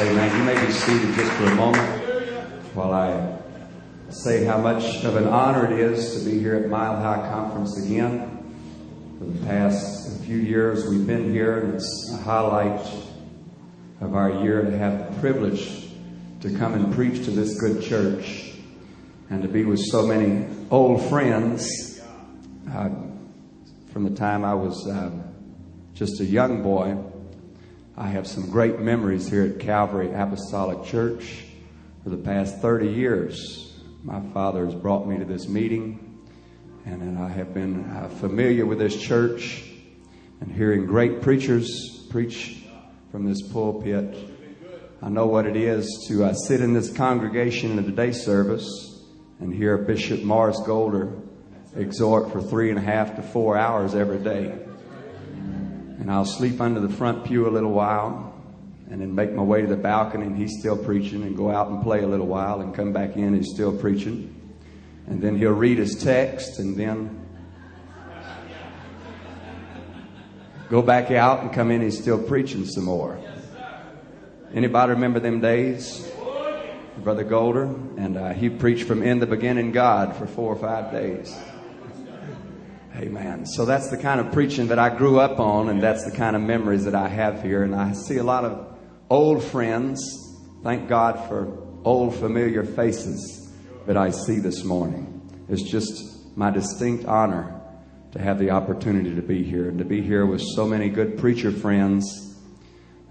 Amen. You may be seated just for a moment while I say how much of an honor it is to be here at Mile High Conference again. For the past few years we've been here, and it's a highlight of our year to have the privilege to come and preach to this good church and to be with so many old friends. Uh, from the time I was uh, just a young boy, I have some great memories here at Calvary Apostolic Church for the past 30 years. My father has brought me to this meeting, and, I have been uh, familiar with this church and hearing great preachers preach from this pulpit. I know what it is to uh, sit in this congregation in the day service and hear Bishop Morris Golder exhort for three and a half to four hours every day and I'll sleep under the front pew a little while and then make my way to the balcony and he's still preaching and go out and play a little while and come back in and he's still preaching. And then he'll read his text and then go back out and come in he's still preaching some more. Anybody remember them days? Brother Golder, and uh, he preached from in the beginning God for four or five days. Amen. So that's the kind of preaching that I grew up on, and that's the kind of memories that I have here. And I see a lot of old friends. Thank God for old familiar faces that I see this morning. It's just my distinct honor to have the opportunity to be here and to be here with so many good preacher friends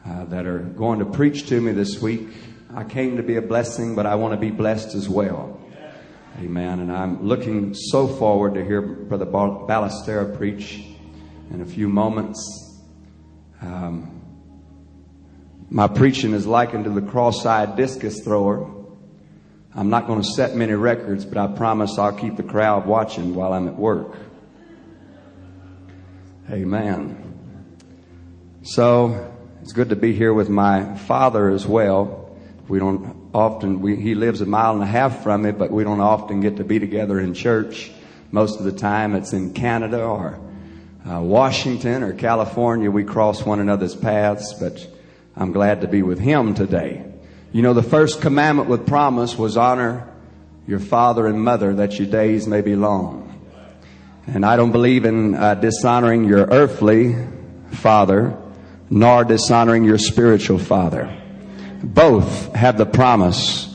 uh, that are going to preach to me this week. I came to be a blessing, but I want to be blessed as well. Amen. And I'm looking so forward to hear Brother Ballestero preach in a few moments. Um, my preaching is likened to the cross-eyed discus thrower. I'm not going to set many records, but I promise I'll keep the crowd watching while I'm at work. Amen. So it's good to be here with my father as well. We don't often, we, he lives a mile and a half from me, but we don't often get to be together in church. Most of the time it's in Canada or uh, Washington or California. We cross one another's paths, but I'm glad to be with him today. You know, the first commandment with promise was honor your father and mother that your days may be long. And I don't believe in uh, dishonoring your earthly father, nor dishonoring your spiritual father both have the promise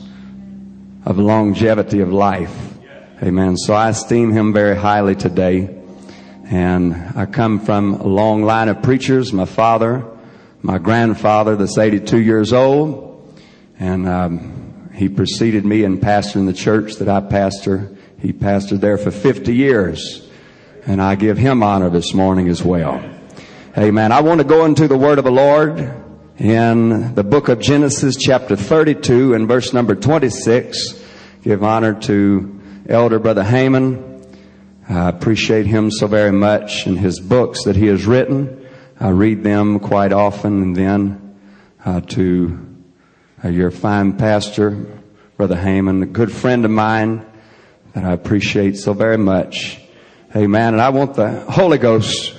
of longevity of life. Amen. So I esteem him very highly today. And I come from a long line of preachers. My father, my grandfather that's 82 years old. And um, he preceded me in pastoring the church that I pastor. He pastored there for 50 years. And I give him honor this morning as well. Amen. I want to go into the word of the Lord in the book of Genesis chapter 32 and verse number 26. Give honor to Elder Brother Haman. I appreciate him so very much and his books that he has written. I read them quite often and then uh, to uh, your fine pastor, Brother Haman, a good friend of mine that I appreciate so very much. Amen. And I want the Holy Ghost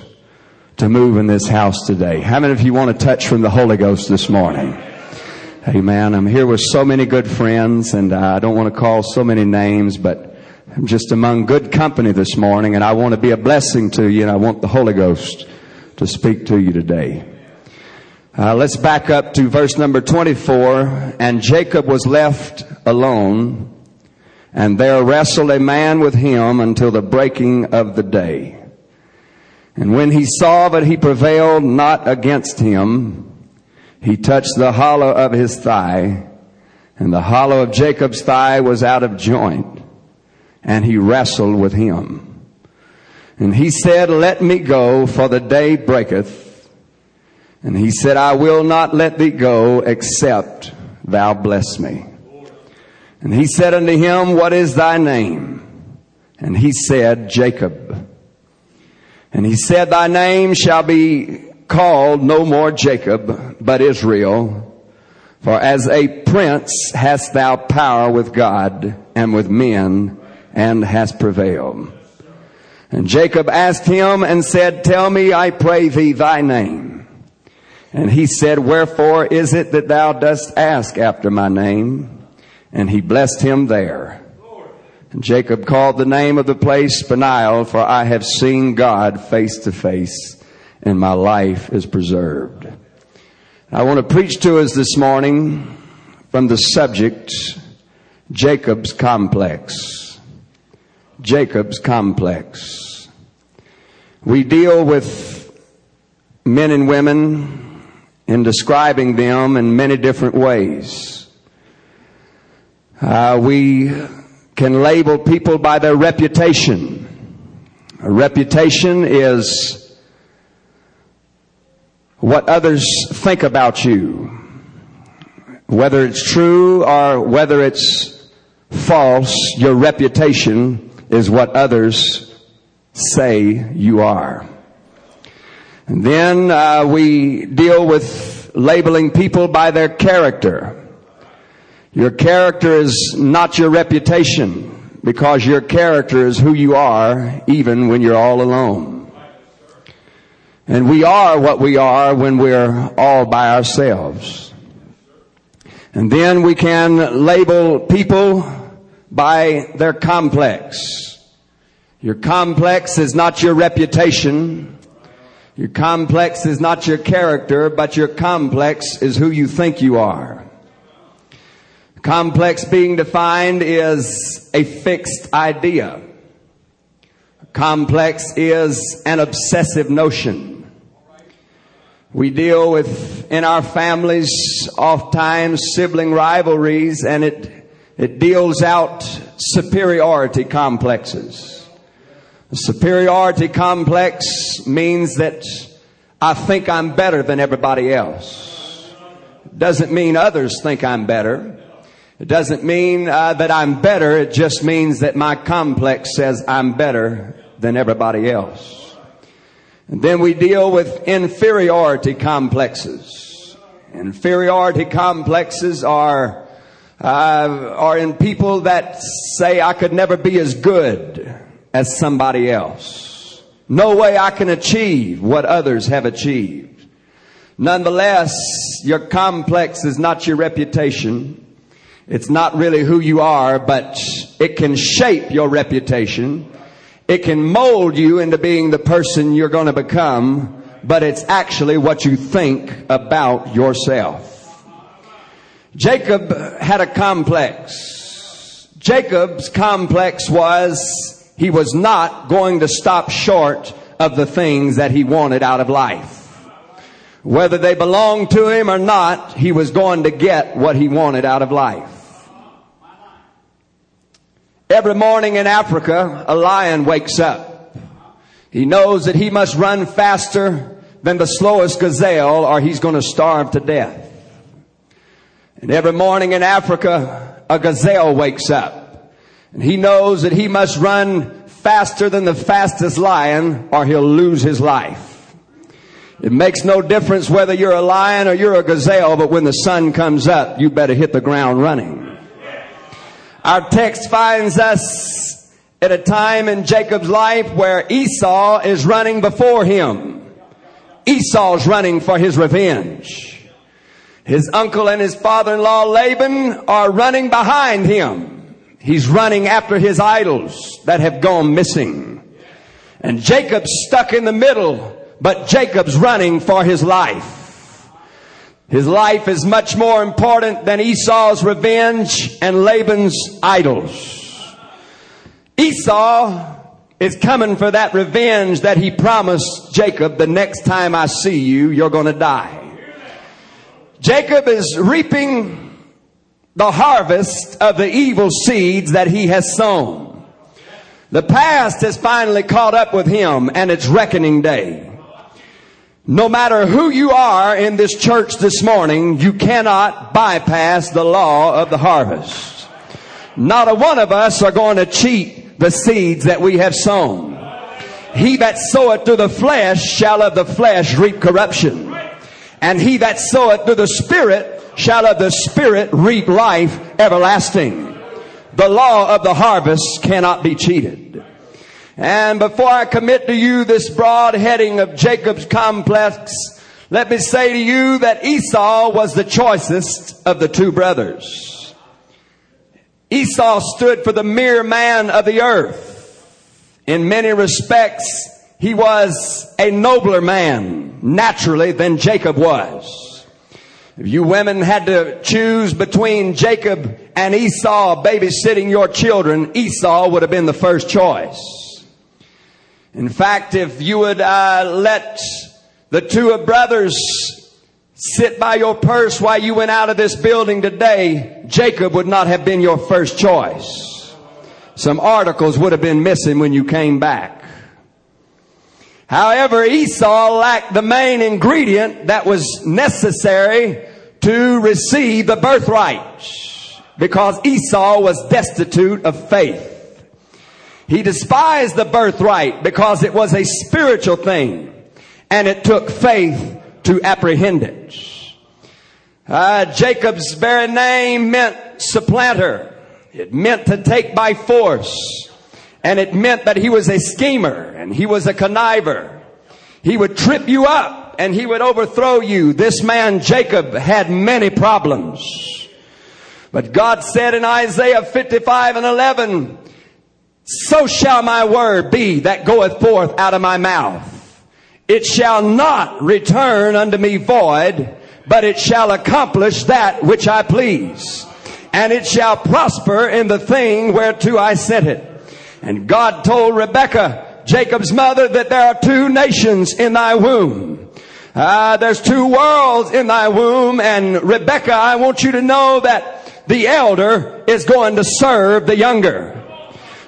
to move in this house today. How many of you want to touch from the Holy Ghost this morning? Amen. I'm here with so many good friends and I don't want to call so many names, but I'm just among good company this morning and I want to be a blessing to you and I want the Holy Ghost to speak to you today. Uh, let's back up to verse number 24. And Jacob was left alone and there wrestled a man with him until the breaking of the day. And when he saw that he prevailed not against him, he touched the hollow of his thigh, and the hollow of Jacob's thigh was out of joint, and he wrestled with him. And he said, let me go, for the day breaketh. And he said, I will not let thee go, except thou bless me. And he said unto him, what is thy name? And he said, Jacob. And he said, thy name shall be called no more Jacob, but Israel. For as a prince hast thou power with God and with men and hast prevailed. And Jacob asked him and said, tell me, I pray thee, thy name. And he said, Wherefore is it that thou dost ask after my name? And he blessed him there. And Jacob called the name of the place Peniel, for I have seen God face to face, and my life is preserved. I want to preach to us this morning from the subject Jacob's complex. Jacob's complex. We deal with men and women in describing them in many different ways. Uh, we can label people by their reputation. A reputation is what others think about you. Whether it's true or whether it's false, your reputation is what others say you are. And then uh, we deal with labeling people by their character. Your character is not your reputation because your character is who you are even when you're all alone. And we are what we are when we're all by ourselves. And then we can label people by their complex. Your complex is not your reputation. Your complex is not your character, but your complex is who you think you are. Complex being defined is a fixed idea. Complex is an obsessive notion. We deal with, in our families, oft times sibling rivalries and it, it deals out superiority complexes. A superiority complex means that I think I'm better than everybody else. Doesn't mean others think I'm better. It doesn't mean uh, that I'm better. It just means that my complex says I'm better than everybody else. And then we deal with inferiority complexes. Inferiority complexes are uh, are in people that say I could never be as good as somebody else. No way I can achieve what others have achieved. Nonetheless, your complex is not your reputation. It's not really who you are, but it can shape your reputation. It can mold you into being the person you're going to become, but it's actually what you think about yourself. Jacob had a complex. Jacob's complex was he was not going to stop short of the things that he wanted out of life. Whether they belonged to him or not, he was going to get what he wanted out of life. Every morning in Africa, a lion wakes up. He knows that he must run faster than the slowest gazelle or he's going to starve to death. And every morning in Africa, a gazelle wakes up. And he knows that he must run faster than the fastest lion or he'll lose his life. It makes no difference whether you're a lion or you're a gazelle, but when the sun comes up, you better hit the ground running. Our text finds us at a time in Jacob's life where Esau is running before him. Esau's running for his revenge. His uncle and his father-in-law Laban are running behind him. He's running after his idols that have gone missing. And Jacob's stuck in the middle, but Jacob's running for his life. His life is much more important than Esau's revenge and Laban's idols. Esau is coming for that revenge that he promised Jacob the next time I see you, you're going to die. Jacob is reaping the harvest of the evil seeds that he has sown. The past has finally caught up with him and it's reckoning day. No matter who you are in this church this morning, you cannot bypass the law of the harvest. Not a one of us are going to cheat the seeds that we have sown. He that soweth to the flesh shall of the flesh reap corruption. And he that soweth to the spirit shall of the spirit reap life everlasting. The law of the harvest cannot be cheated. And before I commit to you this broad heading of Jacob's complex, Let me say to you that Esau was the choicest of the two brothers. Esau stood for the mere man of the earth. In many respects, he was a nobler man, naturally, than Jacob was. If you women had to choose between Jacob and Esau babysitting your children, Esau would have been the first choice. In fact, if you would uh, let the two brothers sit by your purse while you went out of this building today, Jacob would not have been your first choice. Some articles would have been missing when you came back. However, Esau lacked the main ingredient that was necessary to receive the birthright because Esau was destitute of faith. He despised the birthright because it was a spiritual thing and it took faith to apprehend it. Uh, Jacob's very name meant supplanter. It meant to take by force. And it meant that he was a schemer and he was a conniver. He would trip you up and he would overthrow you. This man Jacob had many problems. But God said in Isaiah 55 and 11, so shall my word be that goeth forth out of my mouth. It shall not return unto me void, but it shall accomplish that which I please. And it shall prosper in the thing whereto I sent it. And God told Rebekah, Jacob's mother, that there are two nations in thy womb. Uh, there's two worlds in thy womb. And Rebekah, I want you to know that the elder is going to serve the younger.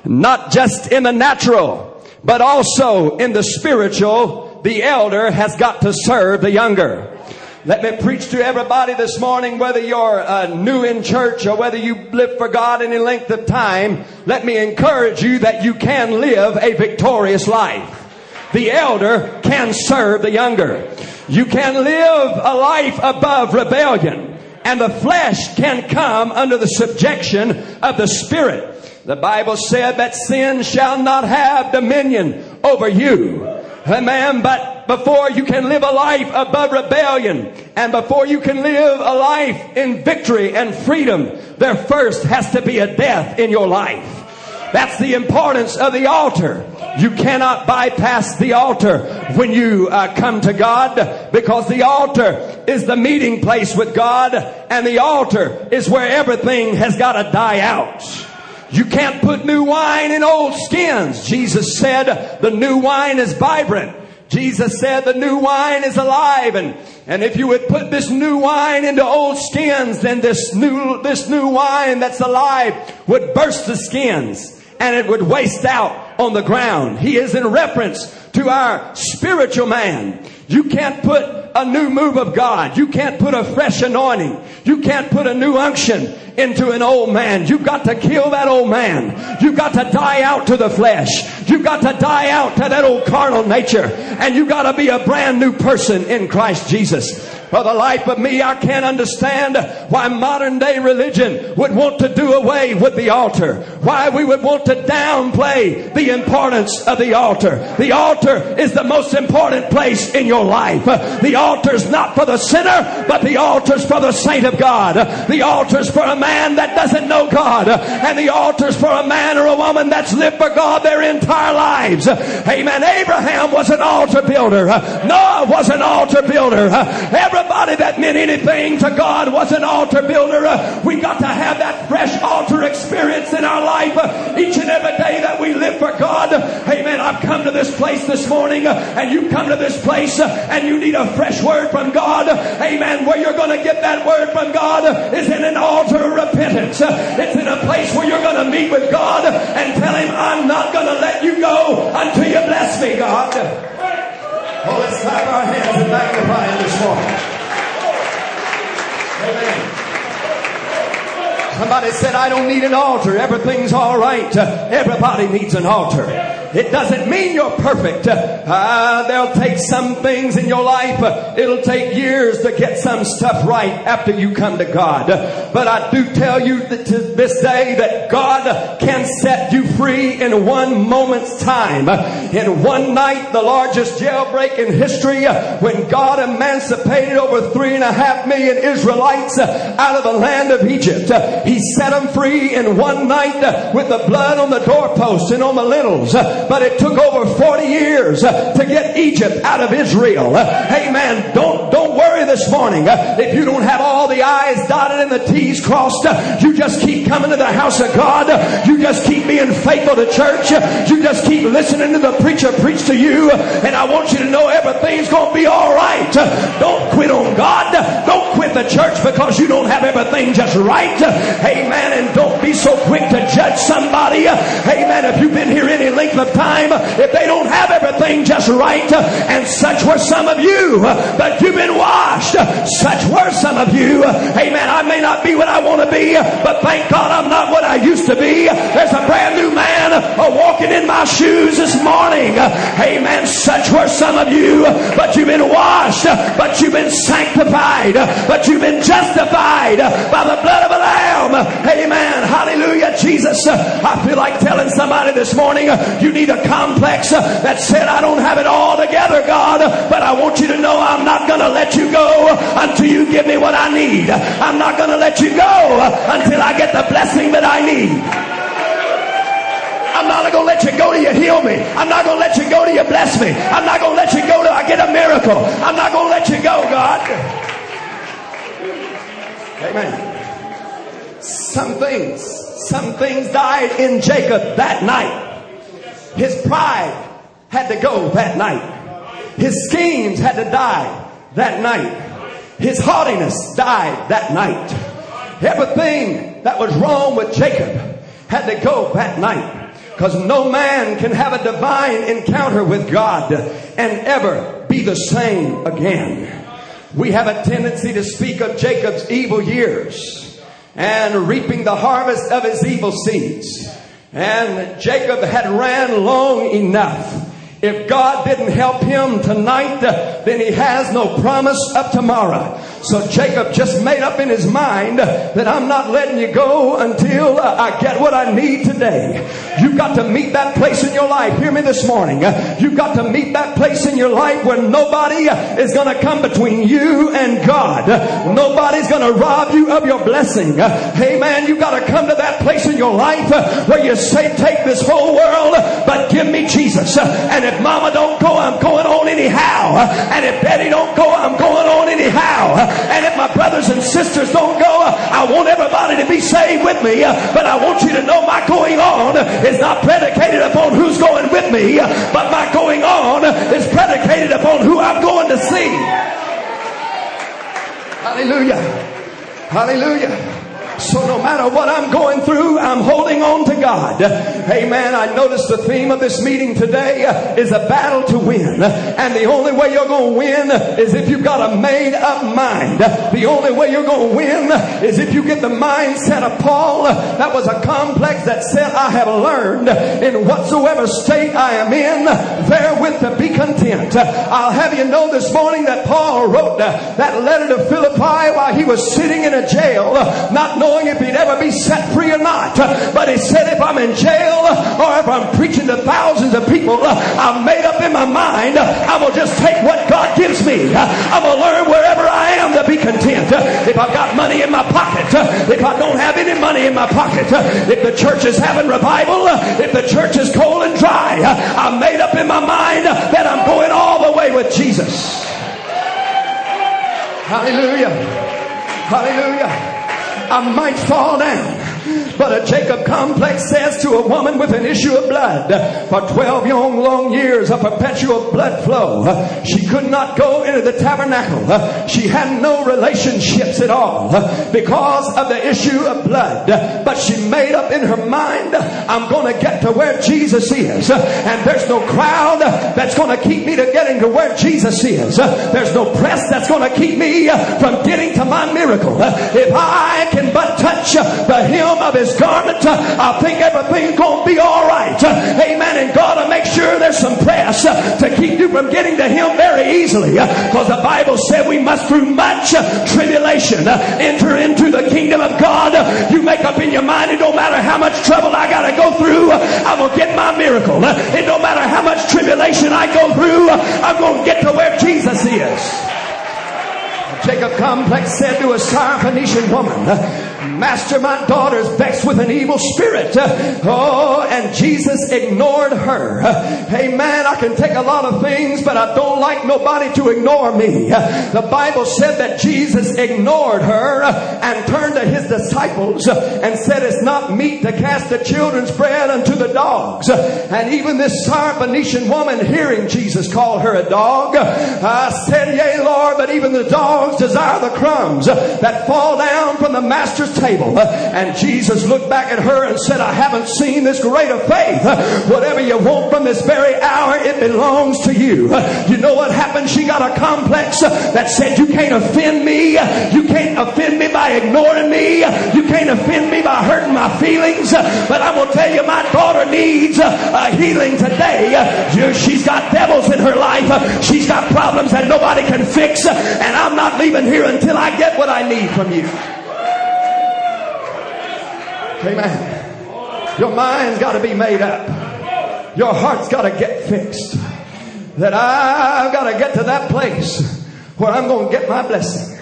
Not just in the natural, but also in the spiritual the elder has got to serve the younger. Let me preach to everybody this morning, whether you're uh, new in church or whether you live for God any length of time. Let me encourage you that you can live a victorious life. The elder can serve the younger. You can live a life above rebellion and the flesh can come under the subjection of the spirit. The Bible said that sin shall not have dominion over you. Amen. But before you can live a life above rebellion and before you can live a life in victory and freedom, there first has to be a death in your life. That's the importance of the altar. You cannot bypass the altar when you uh, come to God because the altar is the meeting place with God and the altar is where everything has got to die out. You can't put new wine in old skins. Jesus said the new wine is vibrant. Jesus said the new wine is alive and, and if you would put this new wine into old skins, then this new, this new wine that's alive would burst the skins and it would waste out on the ground. He is in reference to our spiritual man. You can't put a new move of God. You can't put a fresh anointing. You can't put a new unction into an old man. You've got to kill that old man. You've got to die out to the flesh. You've got to die out to that old carnal nature. And you've got to be a brand new person in Christ Jesus. For the life of me, I can't understand why modern day religion would want to do away with the altar. Why we would want to downplay the importance of the altar. The altar is the most important place in your life. The altar is not for the sinner, but the altar is for the saint of God. The altar is for a man that doesn't know God. And the altar is for a man or a woman that's lived for God their entire lives. Amen. Abraham was an altar builder. Noah was an altar builder. Every Everybody that meant anything to God was an altar builder. We got to have that fresh altar experience in our life each and every day that we live for God. Amen. I've come to this place this morning and you come to this place and you need a fresh word from God. Amen. Where you're going to get that word from God is in an altar of repentance. It's in a place where you're going to meet with God and tell Him, I'm not going to let you go until you bless me, God. Oh, let's clap our hands and magnify Him this morning. Somebody said, I don't need an altar. Everything's all right. everybody needs an altar. It doesn't mean you're perfect. Uh, they'll take some things in your life. Uh, it'll take years to get some stuff right after you come to God. Uh, but I do tell you that to this day that God can set you free in one moment's time. Uh, in one night, the largest jailbreak in history, when God emancipated over three and a half million Israelites out of the land of Egypt. He set them free in one night with the blood on the doorposts and on the lintels. But it took over 40 years to get Egypt out of Israel. Amen. Don't, don't worry this morning. If you don't have all the I's dotted and the T's crossed, you just keep coming to the house of God. You just keep being faithful to church. You just keep listening to the preacher preach to you. And I want you to know everything's going to be all right. Don't quit on God. Don't quit the church because you don't have everything just right. Amen. And don't be so quick to judge somebody. Amen. If you've been here of time, if they don't just right, and such were some of you, but you've been washed. Such were some of you. Amen. I may not be what I want to be, but thank God I'm not what I used to be. There's a brand new man uh, walking in my shoes this morning. Amen. Such were some of you, but you've been washed, but you've been sanctified, but you've been justified by the blood of a lamb. Amen. Hallelujah. Jesus, I feel like telling somebody this morning, you need a complex that said, I don't have it all together, God, but I want you to know I'm not going to let you go until you give me what I need. I'm not going to let you go until I get the blessing that I need. I'm not going to let you go till you heal me. I'm not going to let you go till you bless me. I'm not going to let you go till I get a miracle. I'm not going to let you go, God. Amen. Some things, some things died in Jacob that night. His pride had to go that night. His schemes had to die that night. His haughtiness died that night. Everything that was wrong with Jacob had to go that night. Because no man can have a divine encounter with God and ever be the same again. We have a tendency to speak of Jacob's evil years and reaping the harvest of his evil seeds. And Jacob had ran long enough. If God didn't help him tonight, then he has no promise of tomorrow. So Jacob just made up in his mind that I'm not letting you go until uh, I get what I need today. You've got to meet that place in your life. Hear me this morning. You've got to meet that place in your life where nobody is going to come between you and God. Nobody's going to rob you of your blessing. Hey man, you've got to come to that place in your life where you say, take this whole world, but give me Jesus. And if mama don't go, I'm going on anyhow. And if daddy don't go, I'm going on anyhow. And if my brothers and sisters don't go, I want everybody to be saved with me. But I want you to know my going on is not predicated upon who's going with me, but my going on is predicated upon who I'm going to see. Hallelujah. Hallelujah. So no matter what I'm going through, I'm holding on to God. Amen. I noticed the theme of this meeting today is a battle to win. And the only way you're going to win is if you've got a made up mind. The only way you're going to win is if you get the mindset of Paul. That was a complex that said, I have learned in whatsoever state I am in, therewith to be content. I'll have you know this morning that Paul wrote that letter to Philippi while he was sitting in a jail, not knowing knowing if he'd ever be set free or not. But he said, if I'm in jail or if I'm preaching to thousands of people, I've made up in my mind, I'm going to just take what God gives me. I'm going to learn wherever I am to be content. If I've got money in my pocket, if I don't have any money in my pocket, if the church is having revival, if the church is cold and dry, I've made up in my mind that I'm going all the way with Jesus. Hallelujah. Hallelujah. I might fall down. But a Jacob complex says to a woman with an issue of blood for 12 long, long years of perpetual blood flow, she could not go into the tabernacle. She had no relationships at all because of the issue of blood. But she made up in her mind, I'm going to get to where Jesus is. And there's no crowd that's going to keep me to getting to where Jesus is. There's no press that's going to keep me from getting to my miracle. If I can but touch the hem of his garment, uh, I think everything's going to be all right. Uh, amen. And God will make sure there's some press uh, to keep you from getting to him very easily. Because the Bible said we must through much tribulation enter into the kingdom of God. You make up in your mind, it don't matter how much trouble I got to go through, I'm going to get my miracle. It don't matter how much tribulation I go through, I'm going to get to where Jesus is. Jacob Complex said to a Syrophoenician woman, Master, my daughter's vexed with an evil spirit. Oh, and Jesus ignored her. Hey man, I can take a lot of things, but I don't like nobody to ignore me. The Bible said that Jesus ignored her and turned to his disciples and said, it's not meet to cast the children's bread unto the dogs. And even this Syrophoenician woman hearing Jesus call her a dog, said, yea Lord, but even the dogs desire the crumbs that fall down from the master's table. And Jesus looked back at her and said, I haven't seen this greater faith. Whatever you want from this very hour, it belongs to you. You know what happened? She got a complex that said, you can't offend me. You can't offend me by ignoring me. You can't offend me by hurting my feelings. But I'm going to tell you, my daughter needs a healing today. She's got devils in her life. She's got problems that nobody can fix. And I'm not leaving here until I get what I need from you. Amen. Your mind's got to be made up. Your heart's got to get fixed. That I've got to get to that place where I'm going to get my blessing.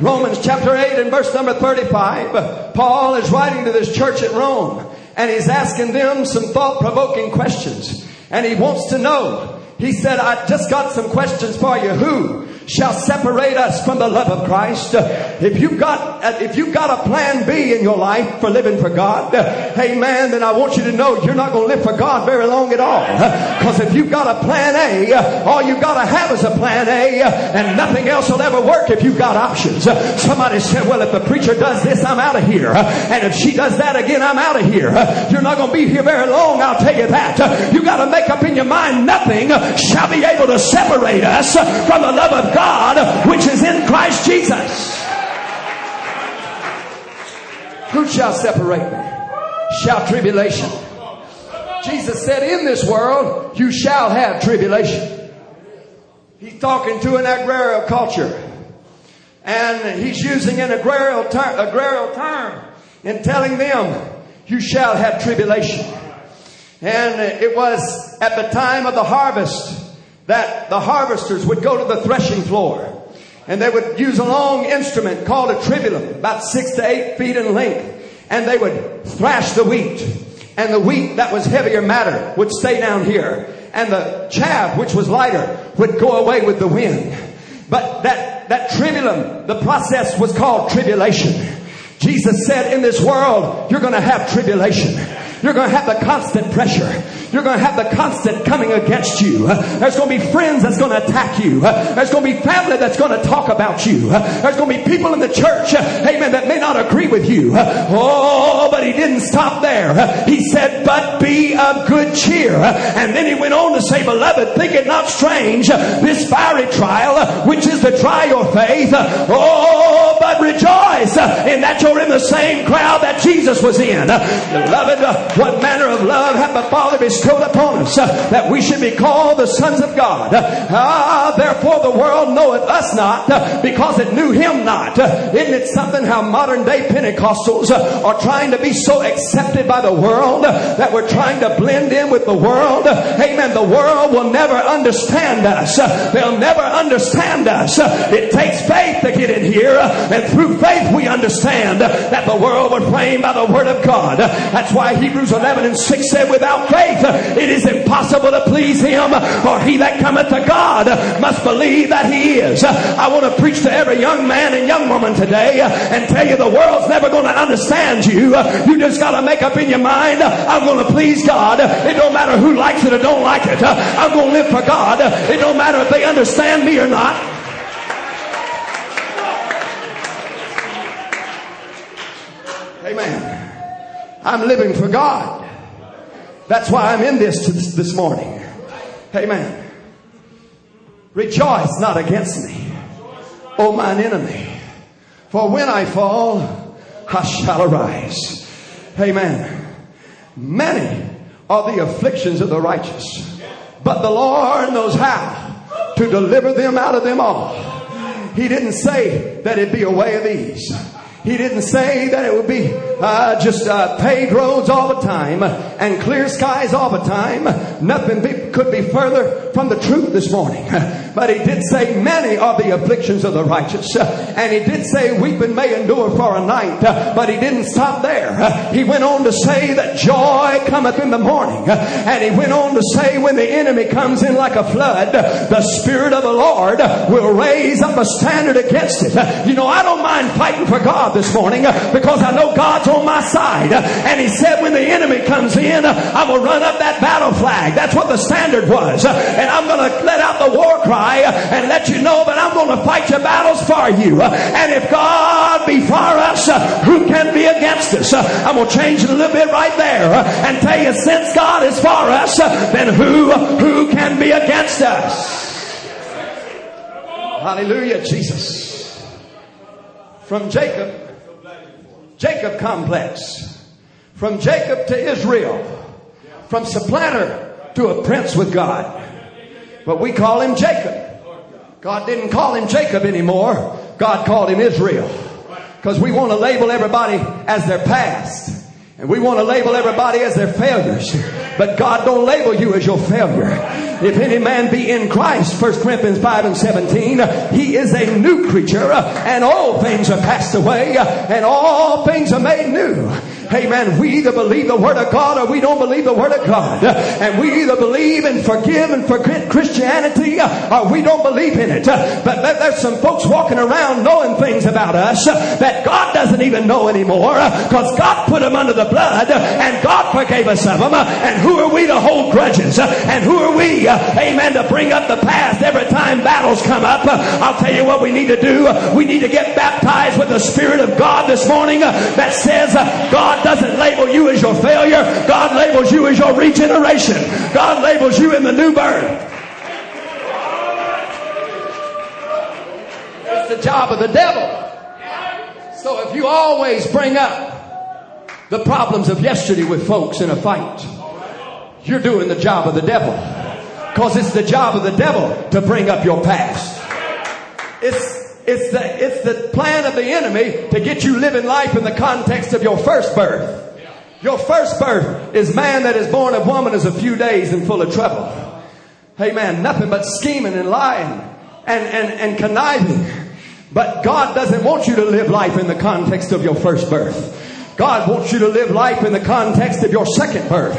Romans chapter 8 and verse number 35. Paul is writing to this church at Rome and he's asking them some thought provoking questions. And he wants to know. He said, I just got some questions for you. Who shall separate us from the love of Christ. If you've got, if you've got a plan B in your life for living for God, man, then I want you to know you're not going to live for God very long at all. Because if you've got a plan A, all you've got to have is a plan A and nothing else will ever work if you've got options. Somebody said, well, if the preacher does this, I'm out of here. And if she does that again, I'm out of here. You're not going to be here very long, I'll tell you that. You got to make up in your mind nothing shall be able to separate us from the love of God God which is in Christ Jesus. Who shall separate me? Shall tribulation. Jesus said, in this world, you shall have tribulation. He's talking to an agrarian culture. And he's using an agrarian agrarian term in telling them, you shall have tribulation. And it was at the time of the harvest that the harvesters would go to the threshing floor and they would use a long instrument called a tribulum, about six to eight feet in length, and they would thrash the wheat. And the wheat that was heavier matter would stay down here. And the chaff, which was lighter, would go away with the wind. But that, that tribulum, the process was called tribulation. Jesus said, in this world, you're going to have tribulation. You're going to have the constant pressure. You're going to have the constant coming against you. There's going to be friends that's going to attack you. There's going to be family that's going to talk about you. There's going to be people in the church, amen, that may not agree with you. Oh, but he didn't stop there. He said, but be of good cheer. And then he went on to say, beloved, think it not strange, this fiery trial, which is to try your faith. Oh, but rejoice that you're in the same crowd that Jesus was in. Beloved, what manner of love hath the Father bestowed upon us that we should be called the sons of God? Ah, therefore the world knoweth us not because it knew him not. Isn't it something how modern day Pentecostals are trying to be so accepted by the world that we're trying to blend in with the world? Amen. The world will never understand us. They'll never understand us. It takes faith to get in here and through faith we understand that the world was framed by the word of God. That's why Hebrews 11 and 6 said, without faith, it is impossible to please him, for he that cometh to God must believe that he is. I want to preach to every young man and young woman today and tell you the world's never going to understand you. You just got to make up in your mind, I'm going to please God. It don't matter who likes it or don't like it. I'm going to live for God. It don't matter if they understand me or not. I'm living for God. That's why I'm in this this morning. Amen. Rejoice not against me, O mine enemy. For when I fall, I shall arise. Amen. Many are the afflictions of the righteous, but the Lord knows how to deliver them out of them all. He didn't say that it'd be a way of ease. He didn't say that it would be uh, just uh, paved roads all the time and clear skies all the time. Nothing be, could be further from the truth this morning. But he did say many are the afflictions of the righteous. And he did say weeping may endure for a night. But he didn't stop there. He went on to say that joy cometh in the morning. And he went on to say when the enemy comes in like a flood, the Spirit of the Lord will raise up a standard against it. You know, I don't mind fighting for God this morning because I know God's on my side. And he said when the enemy comes in, I will run up that battle flag. That's what the standard was. And I'm going to let out the war cry and let you know that I'm going to fight your battles for you. And if God be for us, who can be against us? I'm going to change it a little bit right there and tell you since God is for us, then who, who can be against us? Hallelujah, Jesus. From Jacob, Jacob complex. From Jacob to Israel. From supplanter to a prince with God. But we call him Jacob. God didn't call him Jacob anymore. God called him Israel. Because we want to label everybody as their past. And we want to label everybody as their failures. But God don't label you as your failure. If any man be in Christ, 1 Corinthians 5 and 17, he is a new creature and all things are passed away and all things are made new. Amen. We either believe the Word of God or we don't believe the Word of God. And we either believe and forgive and forget Christianity or we don't believe in it. But there's some folks walking around knowing things about us that God doesn't even know anymore because God put them under the blood and God forgave us of them. And who are we to hold grudges? And who are we, amen, to bring up the past every time battles come up? I'll tell you what we need to do. We need to get baptized with the Spirit of God this morning that says God doesn't label you as your failure. God labels you as your regeneration. God labels you in the new birth. It's the job of the devil. So if you always bring up the problems of yesterday with folks in a fight, you're doing the job of the devil. Because it's the job of the devil to bring up your past. It's it's the, it's the plan of the enemy to get you living life in the context of your first birth. Your first birth is man that is born of woman is a few days and full of trouble. Hey man, nothing but scheming and lying and, and, and conniving. But God doesn't want you to live life in the context of your first birth. God wants you to live life in the context of your second birth.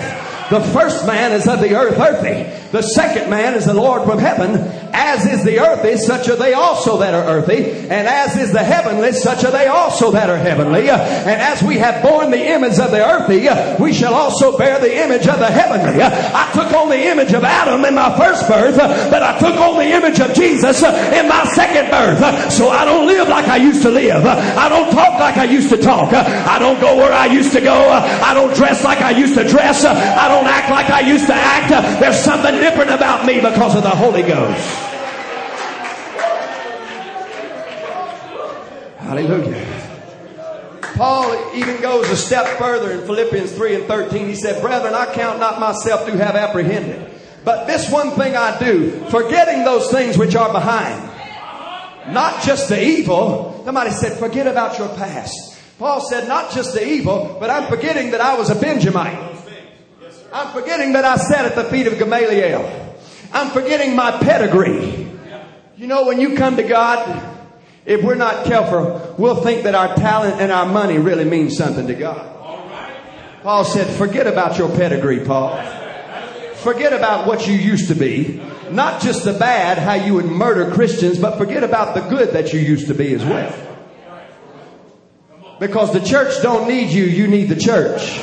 The first man is of the earth earthy. The second man is the Lord from heaven. As is the earthy, such are they also that are earthy. And as is the heavenly, such are they also that are heavenly. And as we have borne the image of the earthy, we shall also bear the image of the heavenly. I took on the image of Adam in my first birth, but I took on the image of Jesus in my second birth. So I don't live like I used to live. I don't talk like I used to talk. I don't go where I used to go. I don't dress like I used to dress. I don't act like I used to act. There's something different about me because of the Holy Ghost. Hallelujah. Paul even goes a step further in Philippians 3 and 13. He said, Brethren, I count not myself to have apprehended. But this one thing I do, forgetting those things which are behind. Not just the evil. Somebody said, forget about your past. Paul said, not just the evil, but I'm forgetting that I was a Benjamite. I'm forgetting that I sat at the feet of Gamaliel. I'm forgetting my pedigree. You know, when you come to God, if we're not careful, we'll think that our talent and our money really means something to God. Paul said, forget about your pedigree, Paul. Forget about what you used to be. Not just the bad, how you would murder Christians, but forget about the good that you used to be as well. Because the church don't need you, you need the church.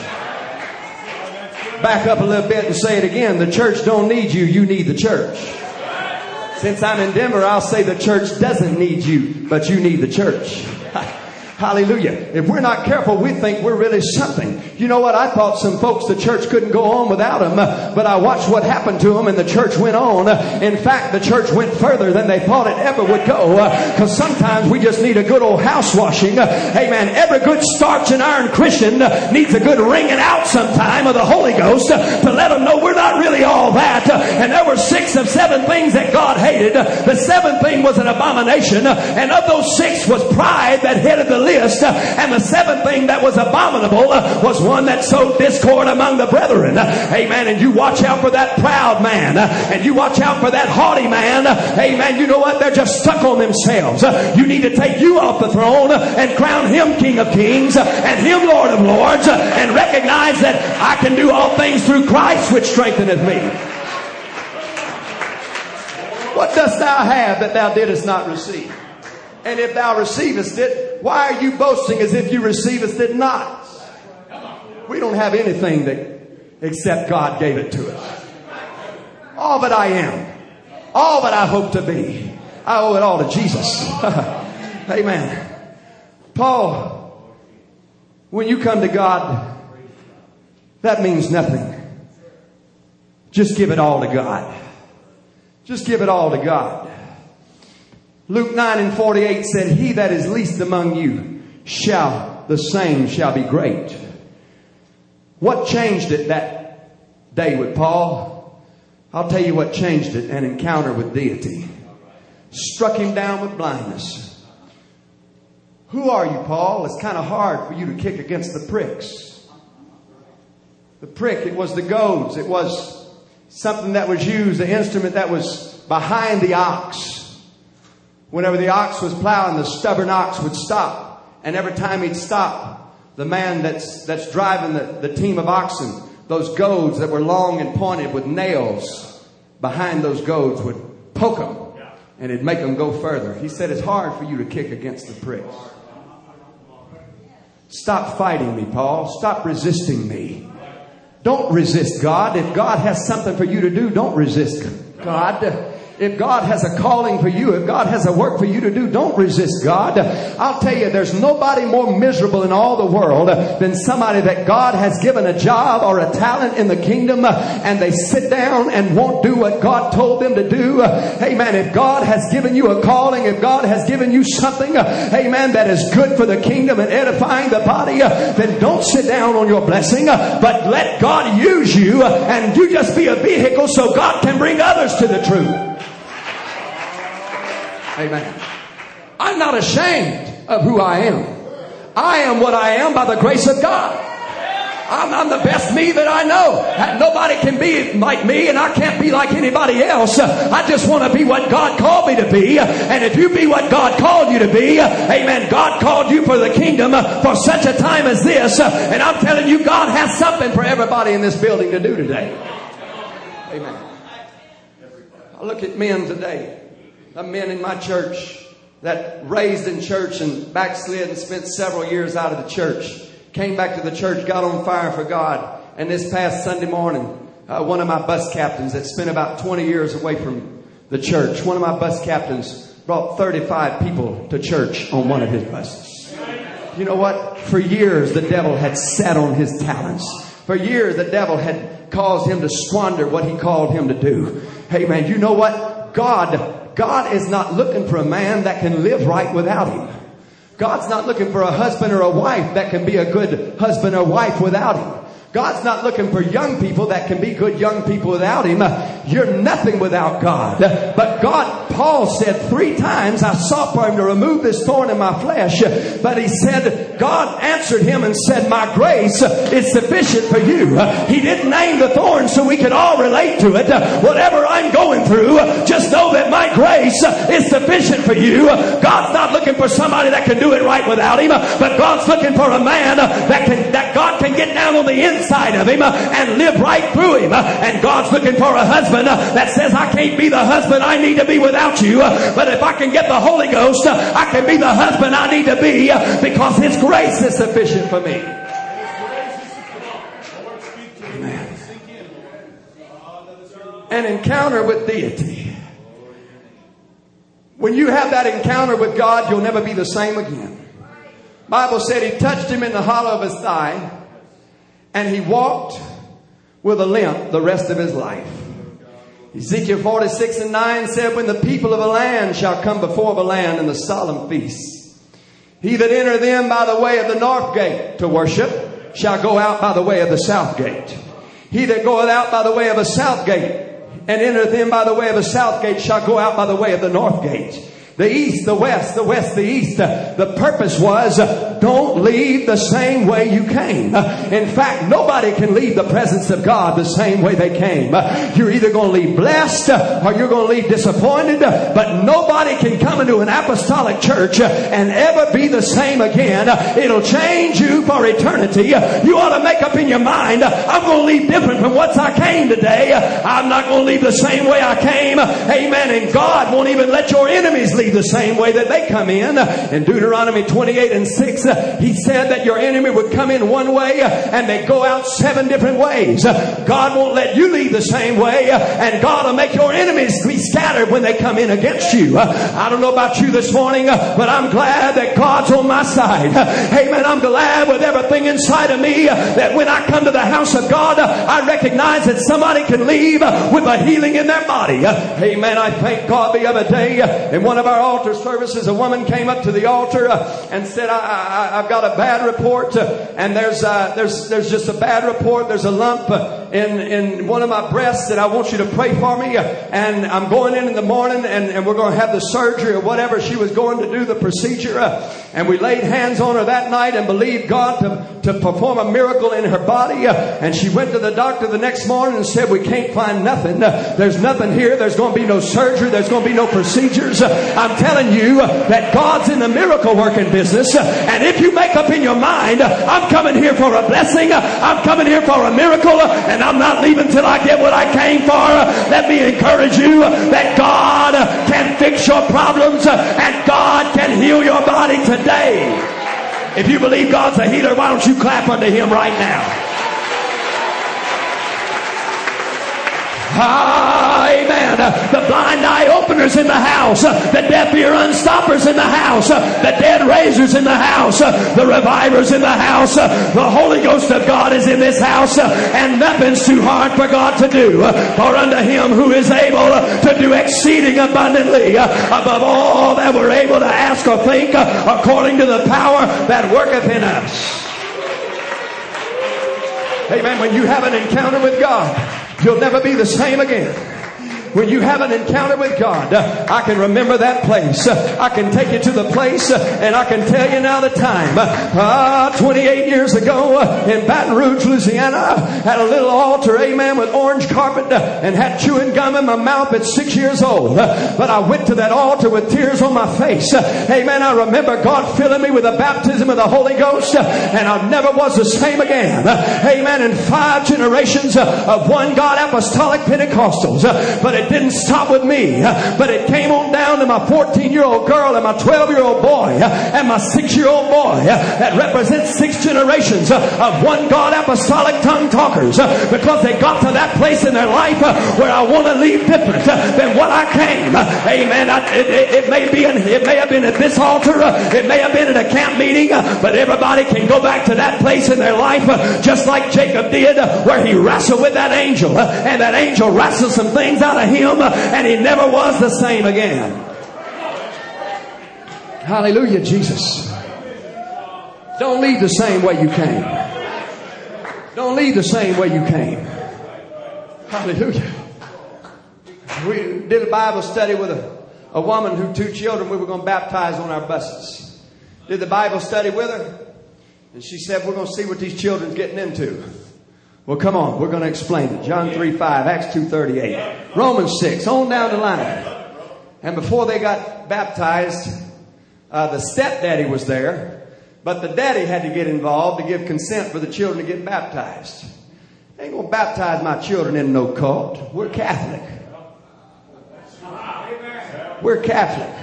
Back up a little bit and say it again. The church don't need you, you need the church. Since I'm in Denver, I'll say the church doesn't need you, but you need the church. Hallelujah. If we're not careful, we think we're really something. You know what? I thought some folks, the church couldn't go on without them, but I watched what happened to them and the church went on. In fact, the church went further than they thought it ever would go. Cause sometimes we just need a good old house washing. Amen. Every good starch and iron Christian needs a good wringing out sometime of the Holy Ghost to let them know we're not really all that. And there were six of seven things that God hated. The seventh thing was an abomination. And of those six was pride that headed the list. And the seventh thing that was abominable uh, was one that sowed discord among the brethren. Uh, amen. And you watch out for that proud man. Uh, and you watch out for that haughty man. Amen. You know what? They're just stuck on themselves. You need to take you off the throne and crown him King of Kings and him Lord of Lords and recognize that I can do all things through Christ which strengtheneth me. What dost thou have that thou didst not receive? And if thou receivest it, why are you boasting as if you receivest it not? We don't have anything that except God gave it to us. All that I am, all that I hope to be, I owe it all to Jesus. Amen. Paul, when you come to God, that means nothing. Just give it all to God. Just give it all to God. Luke 9 and 48 said, He that is least among you shall, the same shall be great. What changed it that day with Paul? I'll tell you what changed it an encounter with deity. Struck him down with blindness. Who are you, Paul? It's kind of hard for you to kick against the pricks. The prick, it was the goads. It was something that was used, the instrument that was behind the ox. Whenever the ox was plowing, the stubborn ox would stop. And every time he'd stop, the man that's, that's driving the, the team of oxen, those goads that were long and pointed with nails behind those goads would poke them and it'd make them go further. He said, it's hard for you to kick against the pricks. Stop fighting me, Paul. Stop resisting me. Don't resist God. If God has something for you to do, don't resist God. If God has a calling for you, if God has a work for you to do, don't resist God. I'll tell you, there's nobody more miserable in all the world than somebody that God has given a job or a talent in the kingdom and they sit down and won't do what God told them to do. Amen. If God has given you a calling, if God has given you something, amen, that is good for the kingdom and edifying the body, then don't sit down on your blessing, but let God use you and you just be a vehicle so God can bring others to the truth. Amen. I'm not ashamed of who I am. I am what I am by the grace of God. I'm, I'm, the best me that I know. Nobody can be like me and I can't be like anybody else. I just want to be what God called me to be. And if you be what God called you to be, amen, God called you for the kingdom for such a time as this. And I'm telling you, God has something for everybody in this building to do today. Amen. I look at men today the men in my church that raised in church and backslid and spent several years out of the church. Came back to the church, got on fire for God. And this past Sunday morning, uh, one of my bus captains that spent about 20 years away from the church, one of my bus captains brought 35 people to church on one of his buses. You know what? For years, the devil had sat on his talents. For years, the devil had caused him to squander what he called him to do. Hey man, you know what? God God is not looking for a man that can live right without him. God's not looking for a husband or a wife that can be a good husband or wife without him. God's not looking for young people that can be good young people without Him. You're nothing without God. But God, Paul said three times, I sought for Him to remove this thorn in my flesh. But He said, God answered him and said, my grace is sufficient for you. He didn't name the thorn so we could all relate to it. Whatever I'm going through, just know that my grace is sufficient for you. God's not looking for somebody that can do it right without Him, but God's looking for a man that can, that God can get down on the inside inside of him uh, and live right through him. Uh, and God's looking for a husband uh, that says, I can't be the husband I need to be without you. But if I can get the Holy Ghost, I can be the husband I need to be because his grace is sufficient for me. Amen. An encounter with deity. When you have that encounter with God, you'll never be the same again. Bible said he touched him in the hollow of his thigh and he walked with a limp the rest of his life. Ezekiel 46 and 9 said, When the people of a land shall come before the land in the solemn feast, he that enter them by the way of the north gate to worship shall go out by the way of the south gate. He that goeth out by the way of the south gate and entereth in by the way of the south gate shall go out by the way of the north gate the east, the west, the west, the east. The purpose was don't leave the same way you came. In fact, nobody can leave the presence of God the same way they came. You're either going to leave blessed or you're going to leave disappointed, but nobody can come into an apostolic church and ever be the same again. It'll change you for eternity. You ought to make up in your mind, I'm going to leave different from what I came today. I'm not going to leave the same way I came. Amen. And God won't even let your enemies leave the same way that they come in. In Deuteronomy 28 and 6, he said that your enemy would come in one way and they go out seven different ways. God won't let you leave the same way and God will make your enemies be scattered when they come in against you. I don't know about you this morning, but I'm glad that God's on my side. Amen. I'm glad with everything inside of me that when I come to the house of God, I recognize that somebody can leave with a healing in their body. Amen. I thank God the other day in one of our our altar services, a woman came up to the altar uh, and said, I, have got a bad report, uh, and there's, uh, there's, there's just a bad report. There's a lump uh, in, in one of my breasts that I want you to pray for me. Uh, and I'm going in in the morning, and, and we're going to have the surgery or whatever. She was going to do the procedure. Uh, and we laid hands on her that night and believed God to, to perform a miracle in her body. and she went to the doctor the next morning and said, We can't find nothing. there's nothing here. There's going to be no surgery. There's going to be no procedures. Telling you that God's in the miracle working business. And if you make up in your mind, I'm coming here for a blessing, I'm coming here for a miracle, and I'm not leaving till I get what I came for, let me encourage you that God can fix your problems and God can heal your body today. If you believe God's a healer, why don't you clap unto Him right now? Amen. The blind eye openers house. The deaf ear unstoppers in the house. Uh, the dead raisers in the house. Uh, the revivers in the house. Uh, the Holy Ghost of God is in this house. And nothing's too hard for God to do. For unto him who is able to do exceeding abundantly above all that we're able to ask or think according to the power that worketh in us. Amen. When you have an encounter with God, You'll never be the same again. When you have an encounter with God, uh, I can remember that place. Uh, I can take you to the place uh, and I can tell you now the time. Ah, 28 years ago in Baton Rouge, Louisiana, had a little altar, amen, with orange carpet and had chewing gum in my mouth at six years old. But I went to that altar with tears on my face. Amen. I remember God filling me with the baptism of the Holy Ghost and I never was the same again. Amen. In five generations of one God apostolic Pentecostals. But it didn't stop with me, but it came on down to my 14 year old girl and my 12 year old boy and my 6 year old boy that represents six generations of one God apostolic tongue talkers because they got to that place in their life where I want to leave different than what I came. Amen. I, it, it, it, may be it may have been at this altar, it may have been at a camp meeting, but everybody can go back to that place in their life just like Jacob did where he wrestled with that angel and that angel wrestled some things out of him and he never was the same again. Hallelujah, Jesus. Don't leave the same way you came. Don't leave the same way you came. Hallelujah. We did a Bible study with a, a woman who two children we were going to baptize on our buses. Did the Bible study with her. And she said, we're going to see what these children's getting into. Well, come on. We're going to explain it. John 3, 5, Acts 2, 38, Romans 6, on down the line. And before they got baptized, uh, the stepdaddy was there, but the daddy had to get involved to give consent for the children to get baptized. I ain't gonna baptize my children in no cult. We're Catholic. We're Catholic.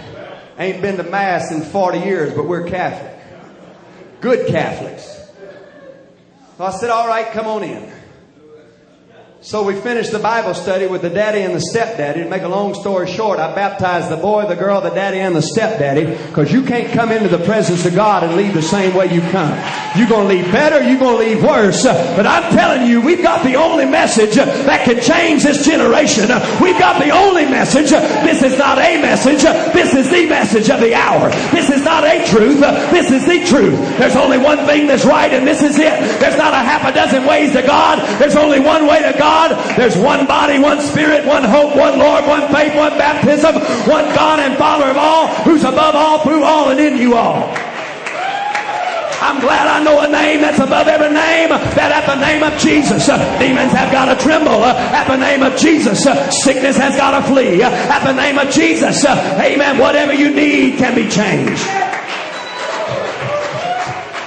Ain't been to mass in 40 years, but we're Catholic. Good Catholics. So I said, all right, come on in. So we finished the Bible study with the daddy and the stepdaddy. To make a long story short, I baptized the boy, the girl, the daddy, and the stepdaddy because you can't come into the presence of God and leave the same way you come. You're going to leave better, you're going to leave worse. But I'm telling you, we've got the only message that can change this generation. We've got the only message. This is not a message. This is the message of the hour. This is not a truth. This is the truth. There's only one thing that's right and this is it. There's not a half a dozen ways to God. There's only one way to God. God. There's one body, one spirit, one hope, one Lord, one faith, one baptism, one God and Father of all, who's above all, through all, and in you all. I'm glad I know a name that's above every name. That at the name of Jesus, uh, demons have got to tremble. Uh, at the name of Jesus, uh, sickness has got to flee. at the name of Jesus, amen. Whatever you need can be changed.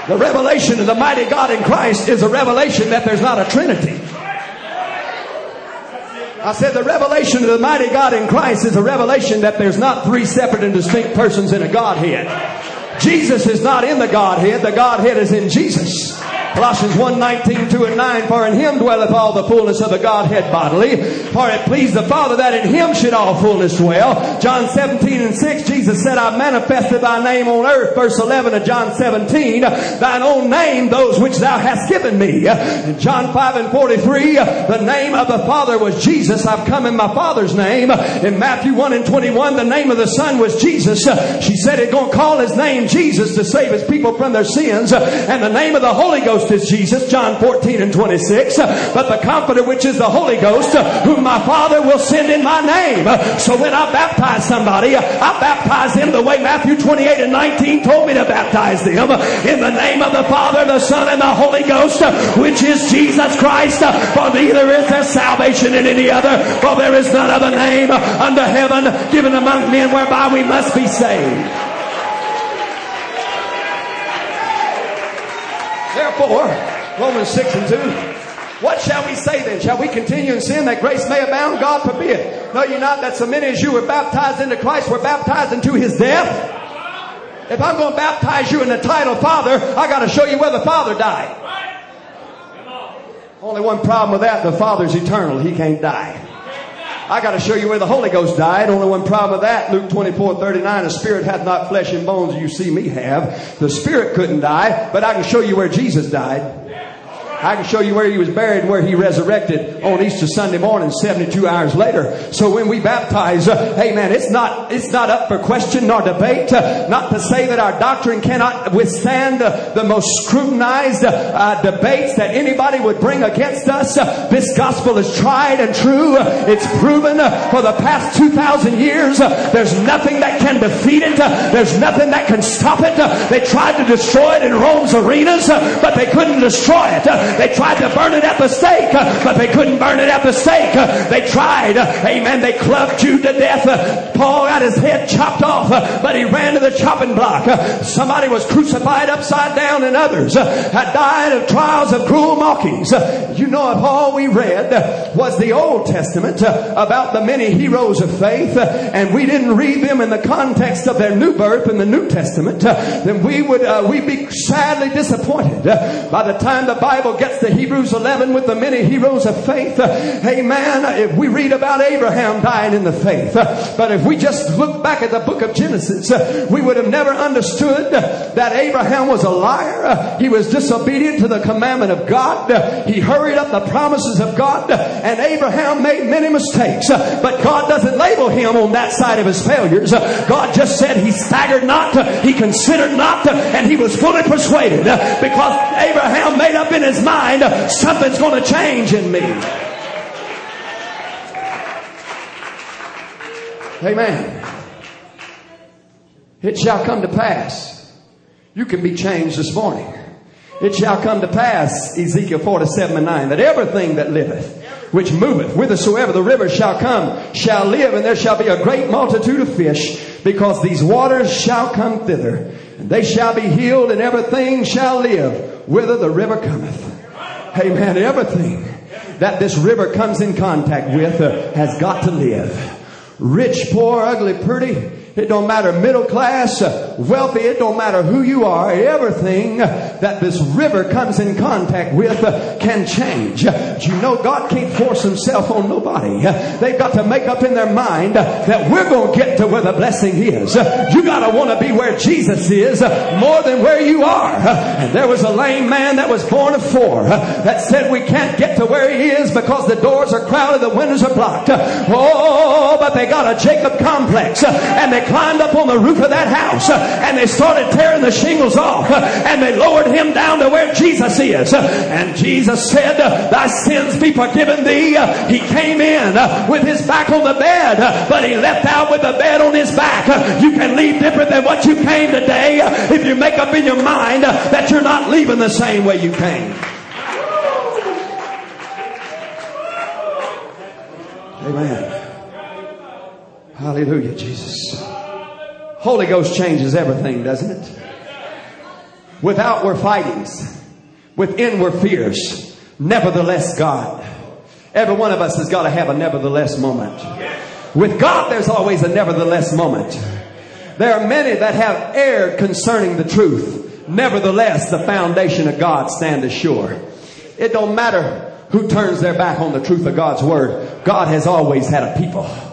The revelation of the mighty God in Christ is a revelation that there's not a Trinity. I said the revelation of the mighty God in Christ is a revelation that there's not three separate and distinct persons in a Godhead. Jesus is not in the Godhead. The Godhead is in Jesus. Colossians 1 19, 2 and 9. For in him dwelleth all the fullness of the Godhead bodily. For it pleased the Father that in him should all fullness dwell. John 17 and 6, Jesus said, I manifested thy name on earth. Verse 11 of John 17, thine own name, those which thou hast given me. In John 5 and 43, the name of the Father was Jesus. I've come in my Father's name. In Matthew 1 and 21, the name of the Son was Jesus. She said it gonna call his name Jesus to save his people from their sins. And the name of the Holy Ghost Ghost is Jesus, John 14 and 26. But the Comforter, which is the Holy Ghost, whom my Father will send in my name. So when I baptize somebody, I baptize them the way Matthew 28 and 19 told me to baptize them. In the name of the Father, the Son, and the Holy Ghost, which is Jesus Christ. For neither is there salvation in any other, for there is none other name under heaven given among men whereby we must be saved. Therefore, Romans 6 and 2. What shall we say then? Shall we continue in sin that grace may abound? God forbid. Know you not that so many as you were baptized into Christ were baptized into his death? If I'm going to baptize you in the title Father, I got to show you where the Father died. Only one problem with that, the Father's eternal. He can't die. I got to show you where the Holy Ghost died. Only one problem with that. Luke 24, 39. A spirit hath not flesh and bones you see me have. The spirit couldn't die, but I can show you where Jesus died. I can show you where he was buried and where he resurrected on Easter Sunday morning, 72 hours later. So when we baptize, uh, amen, it's not, it's not up for question nor debate. Uh, not to say that our doctrine cannot withstand uh, the most scrutinized uh, uh, debates that anybody would bring against us. Uh, this gospel is tried and true. it's proven for the past 2,000 years. there's nothing that can defeat it. there's nothing that can stop it. they tried to destroy it in Rome's arenas, but they couldn't destroy it. They tried to burn it at the stake, but they couldn't burn it at the stake. They tried. Amen. They clubbed Jude to death. Paul got his head chopped off, but he ran to the chopping block. Somebody was crucified upside down and others had died of trials of cruel mockings. You know, if all we read was the Old Testament about the many heroes of faith and we didn't read them in the context of their new birth in the New Testament, then we would, uh, we'd be sadly disappointed. By the time the Bible gets to Hebrews 11 with the many heroes of faith. Amen. If we read about Abraham dying in the faith, but if we just look back at the book of Genesis, we would have never understood that Abraham was a liar. He was disobedient to the commandment of God. He hurried up the promises of God and Abraham made many mistakes, but God doesn't label him on that side of his failures. God just said he staggered not, he considered not, and he was fully persuaded because Abraham made up in his mind, something's going to change in me. Amen. It shall come to pass. You can be changed this morning. It shall come to pass, Ezekiel 47 and 9, that everything that liveth, which moveth, whithersoever the river shall come, shall live, and there shall be a great multitude of fish, because these waters shall come thither, and they shall be healed, and everything shall live, whither the river cometh. Amen. Everything that this river comes in contact with uh, has got to live. Rich, poor, ugly, pretty. It don't matter middle class, wealthy, it don't matter who you are. Everything that this river comes in contact with can change. But you know God can't force himself on nobody. They've got to make up in their mind that we're going to get to where the blessing is. You got to want to be where Jesus is more than where you are. And there was a lame man that was born of four that said we can't get to where he is because the doors are crowded, the windows are blocked. Oh, they got a Jacob complex uh, and they climbed up on the roof of that house uh, and they started tearing the shingles off uh, and they lowered him down to where Jesus is. And Jesus said, thy sins be forgiven thee. He came in with his back on the bed, but he left out with the bed on his back. You can leave different than what you came today if you make up in your mind that you're not leaving the same way you came. Amen. Hallelujah, Jesus. Holy Ghost changes everything, doesn't it? Without we're fightings. Within we're fears. Nevertheless, God. Every one of us has got to have a nevertheless moment. With God, there's always a nevertheless moment. There are many that have erred concerning the truth. Nevertheless, the foundation of God standeth sure. It don't matter who turns their back on the truth of God's word. God has always had a people.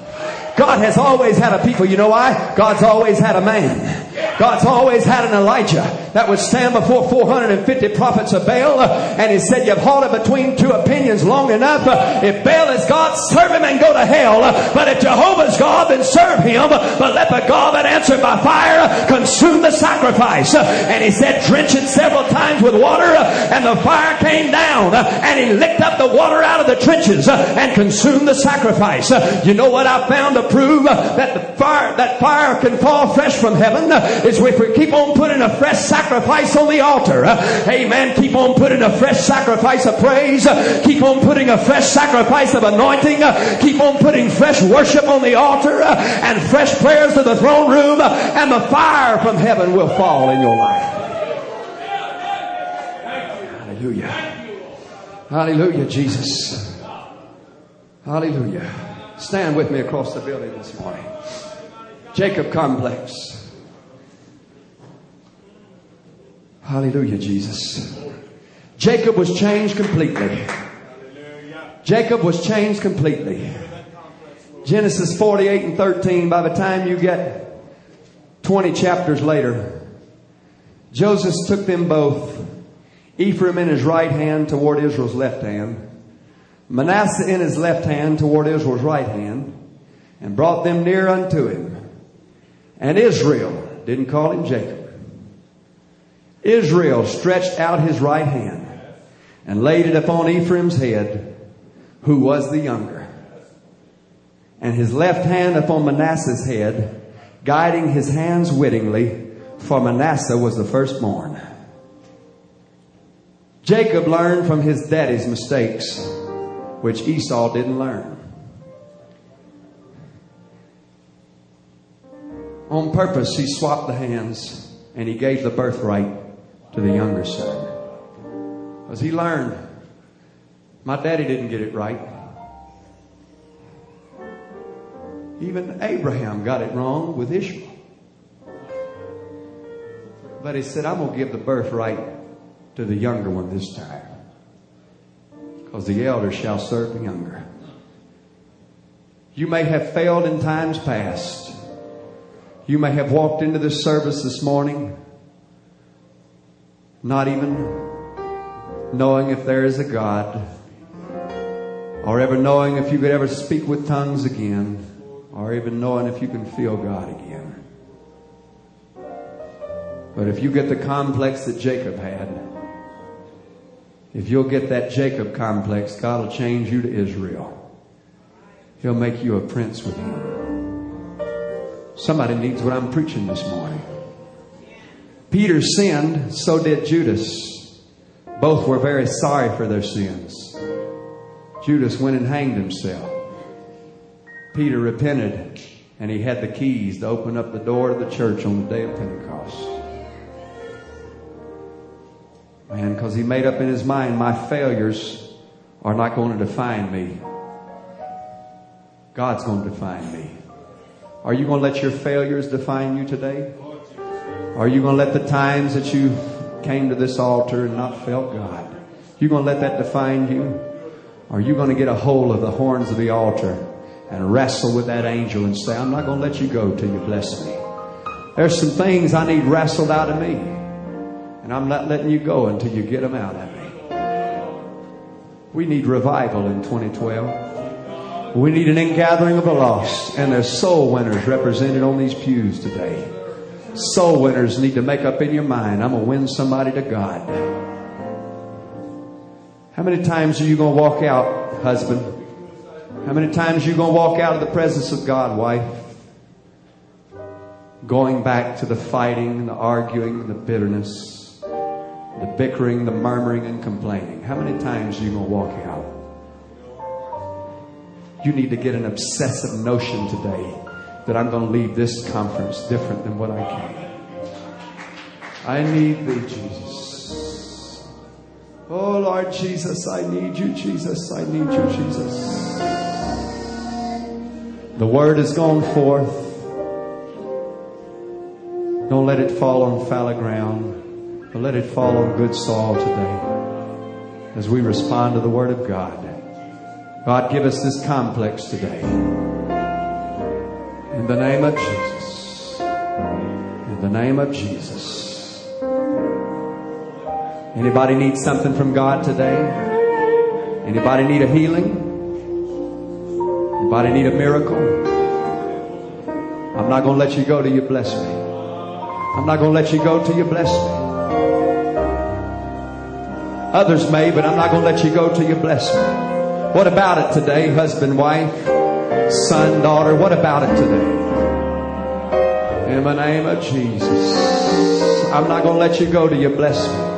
God has always had a people. You know why? God's always had a man. God's always had an Elijah that would stand before 450 prophets of Baal uh, and he said, you've halted between two opinions long enough. Uh, if Baal is God, serve him and go to hell. Uh, but if Jehovah's God, then serve him. But let the God that answered by fire consume the sacrifice. And he said, drench it several times with water and the fire came down and he licked up the water out of the trenches and consumed the sacrifice. You know what I found to prove that the fire, that fire can fall fresh from heaven is if we keep on putting a fresh sacrifice on the altar. Amen. Keep on putting a fresh sacrifice of praise. Keep on putting a fresh sacrifice of anointing. Keep on putting fresh worship on the altar and fresh prayers to the throne room and the fire from heaven will fall in your life. Hallelujah. Hallelujah, Jesus. Hallelujah. Stand with me across the building this morning. Jacob Complex. Hallelujah, Jesus. Jacob was changed completely. Jacob was changed completely. Genesis 48 and 13, by the time you get 20 chapters later, Joseph took them both, Ephraim in his right hand toward Israel's left hand, Manasseh in his left hand toward Israel's right hand, and brought them near unto him. And Israel didn't call him Jacob. Israel stretched out his right hand and laid it upon Ephraim's head, who was the younger, and his left hand upon Manasseh's head, guiding his hands wittingly, for Manasseh was the firstborn. Jacob learned from his daddy's mistakes, which Esau didn't learn. On purpose, he swapped the hands and he gave the birthright to the younger son. Because he learned, my daddy didn't get it right. Even Abraham got it wrong with Ishmael. But he said, I'm going to give the birthright to the younger one this time. Because the elder shall serve the younger. You may have failed in times past. You may have walked into this service this morning not even knowing if there is a God, or ever knowing if you could ever speak with tongues again, or even knowing if you can feel God again. But if you get the complex that Jacob had, if you'll get that Jacob complex, God will change you to Israel. He'll make you a prince with him. Somebody needs what I'm preaching this morning. Peter sinned, so did Judas. Both were very sorry for their sins. Judas went and hanged himself. Peter repented and he had the keys to open up the door to the church on the day of Pentecost. Man, because he made up in his mind, my failures are not going to define me. God's going to define me. Are you going to let your failures define you today? Are you going to let the times that you came to this altar and not felt God? You going to let that define you? Are you going to get a hold of the horns of the altar and wrestle with that angel and say, I'm not going to let you go till you bless me. There's some things I need wrestled out of me. And I'm not letting you go until you get them out of me. We need revival in 2012. We need an ingathering of the lost. And there's soul winners represented on these pews today. Soul winners need to make up in your mind, I'm going to win somebody to God. How many times are you going to walk out, husband? How many times are you going to walk out of the presence of God, wife? Going back to the fighting, the arguing, the bitterness, the bickering, the murmuring, and complaining. How many times are you going to walk out? You need to get an obsessive notion today that I'm going to leave this conference different than what I came. I need thee, Jesus. Oh, Lord Jesus, I need you, Jesus. I need you, Jesus. The word has gone forth. Don't let it fall on fallow ground, but let it fall on good soil today as we respond to the word of God. God, give us this complex today. In the name of Jesus. In the name of Jesus. Anybody need something from God today? Anybody need a healing? Anybody need a miracle? I'm not going to let you go till you bless me. I'm not going to let you go till you bless me. Others may, but I'm not going to let you go till you bless me. What about it today, husband, wife, son, daughter? What about it today? In the name of Jesus. I'm not going to let you go till you bless me.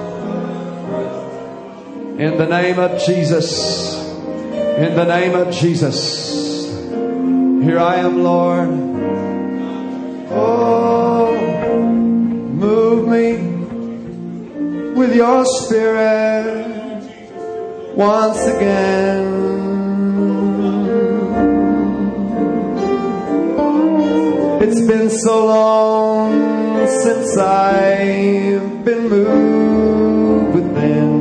In the name of Jesus. In the name of Jesus. Here I am, Lord. Oh, move me with your spirit once again. So long since I've been moved within.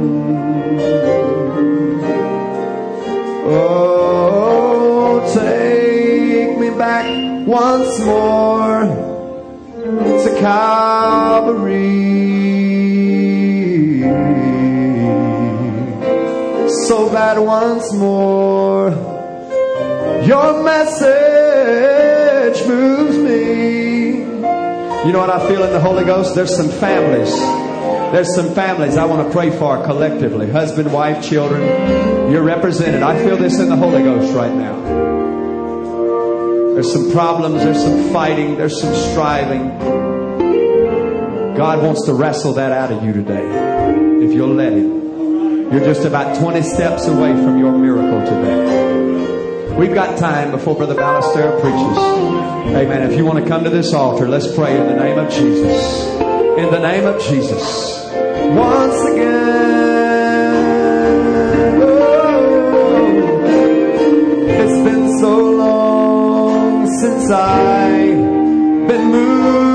Oh, take me back once more to Calvary. So that once more your message moves me. You know what I feel in the Holy Ghost? There's some families. There's some families I want to pray for collectively. Husband, wife, children. You're represented. I feel this in the Holy Ghost right now. There's some problems. There's some fighting. There's some striving. God wants to wrestle that out of you today. If you'll let Him. You're just about 20 steps away from your miracle today. We've got time before Brother Ballester preaches. Amen. If you want to come to this altar, let's pray in the name of Jesus. In the name of Jesus. Once again. Oh, it's been so long since I've been moved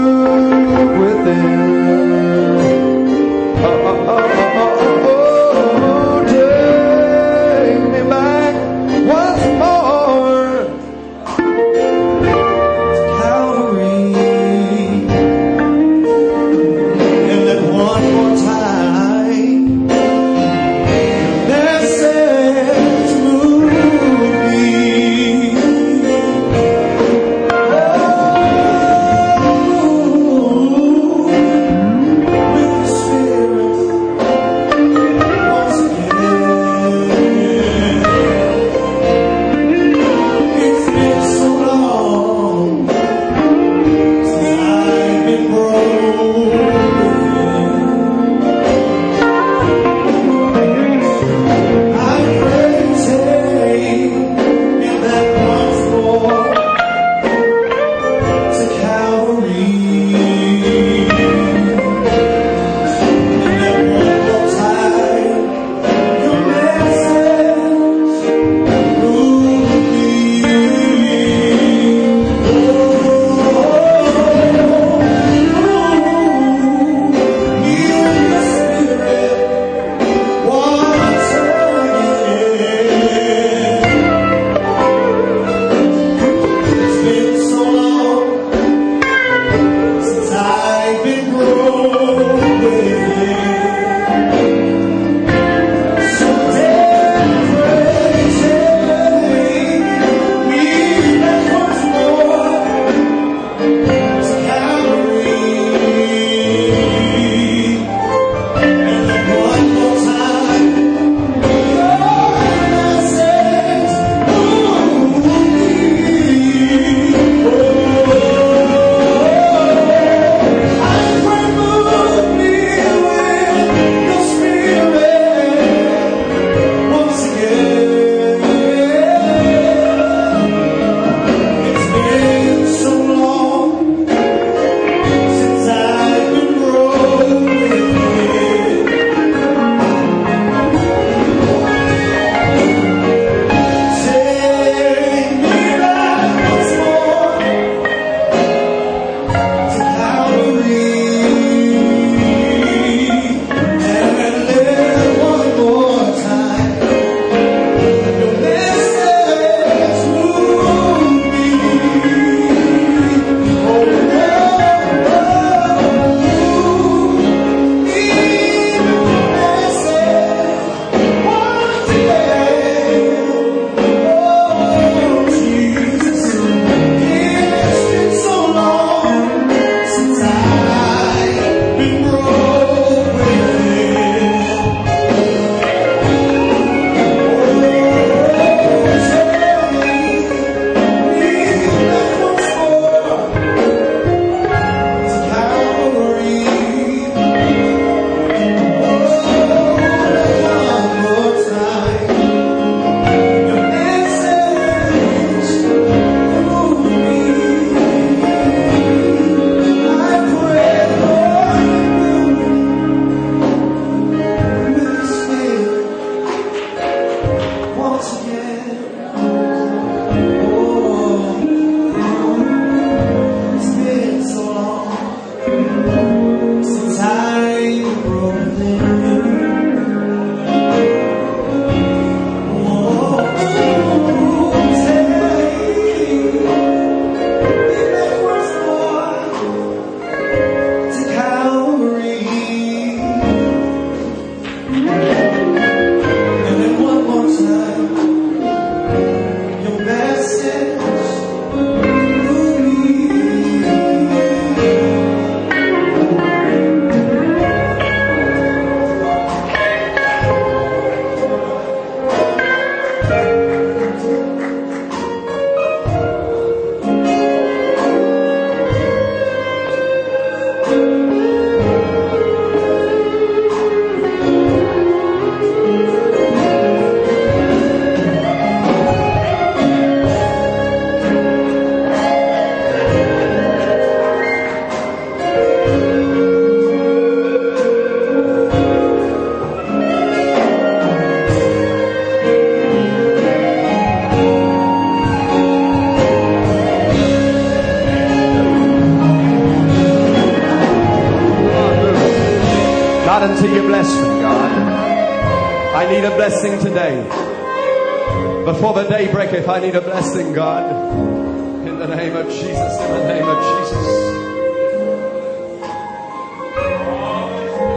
the name of Jesus, in the name of Jesus.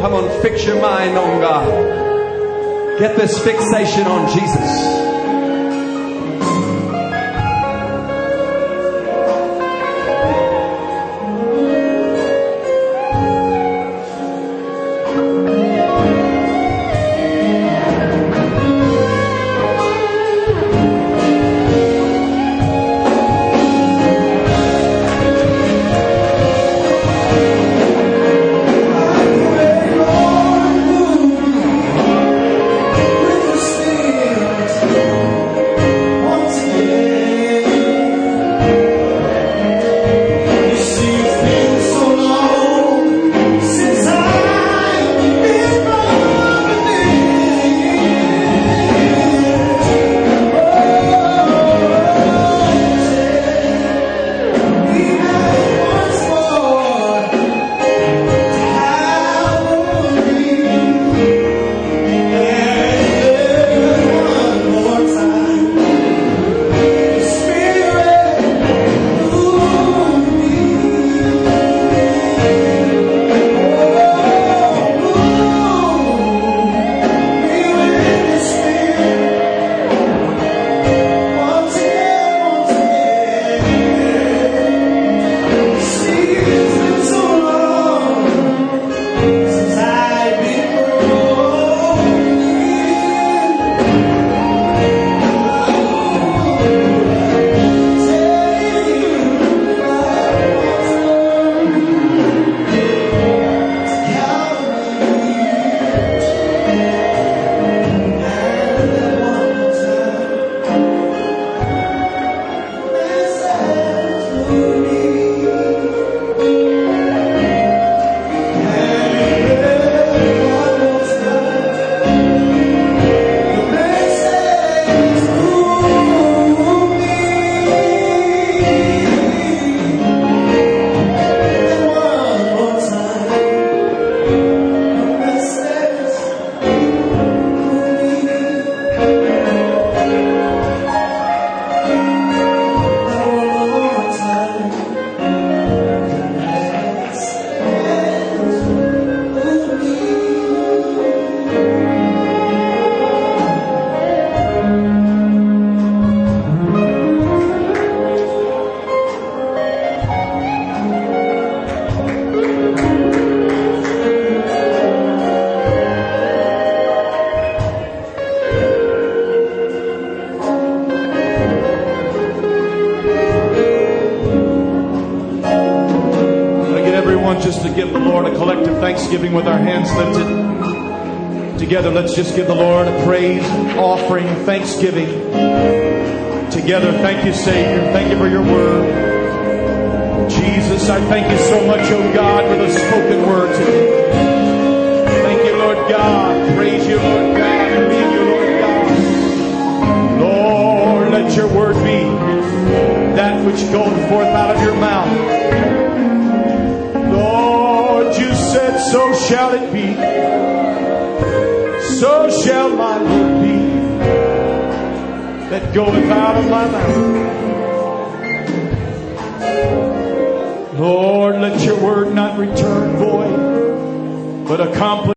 Come on, fix your mind on God. Get this fixation on Jesus. Just give the Lord a praise, offering, thanksgiving. Together, thank you, Savior. Thank you for your word. Jesus, I thank you so much, oh God, for the spoken word today. Thank you, Lord God. Praise you, Lord God. Believe you, Lord God. Lord, let your word be that which goeth forth out of your mouth. Lord, you said, so shall it be so shall my word be that goeth out of my mouth. Lord, let your word not return void, but accomplish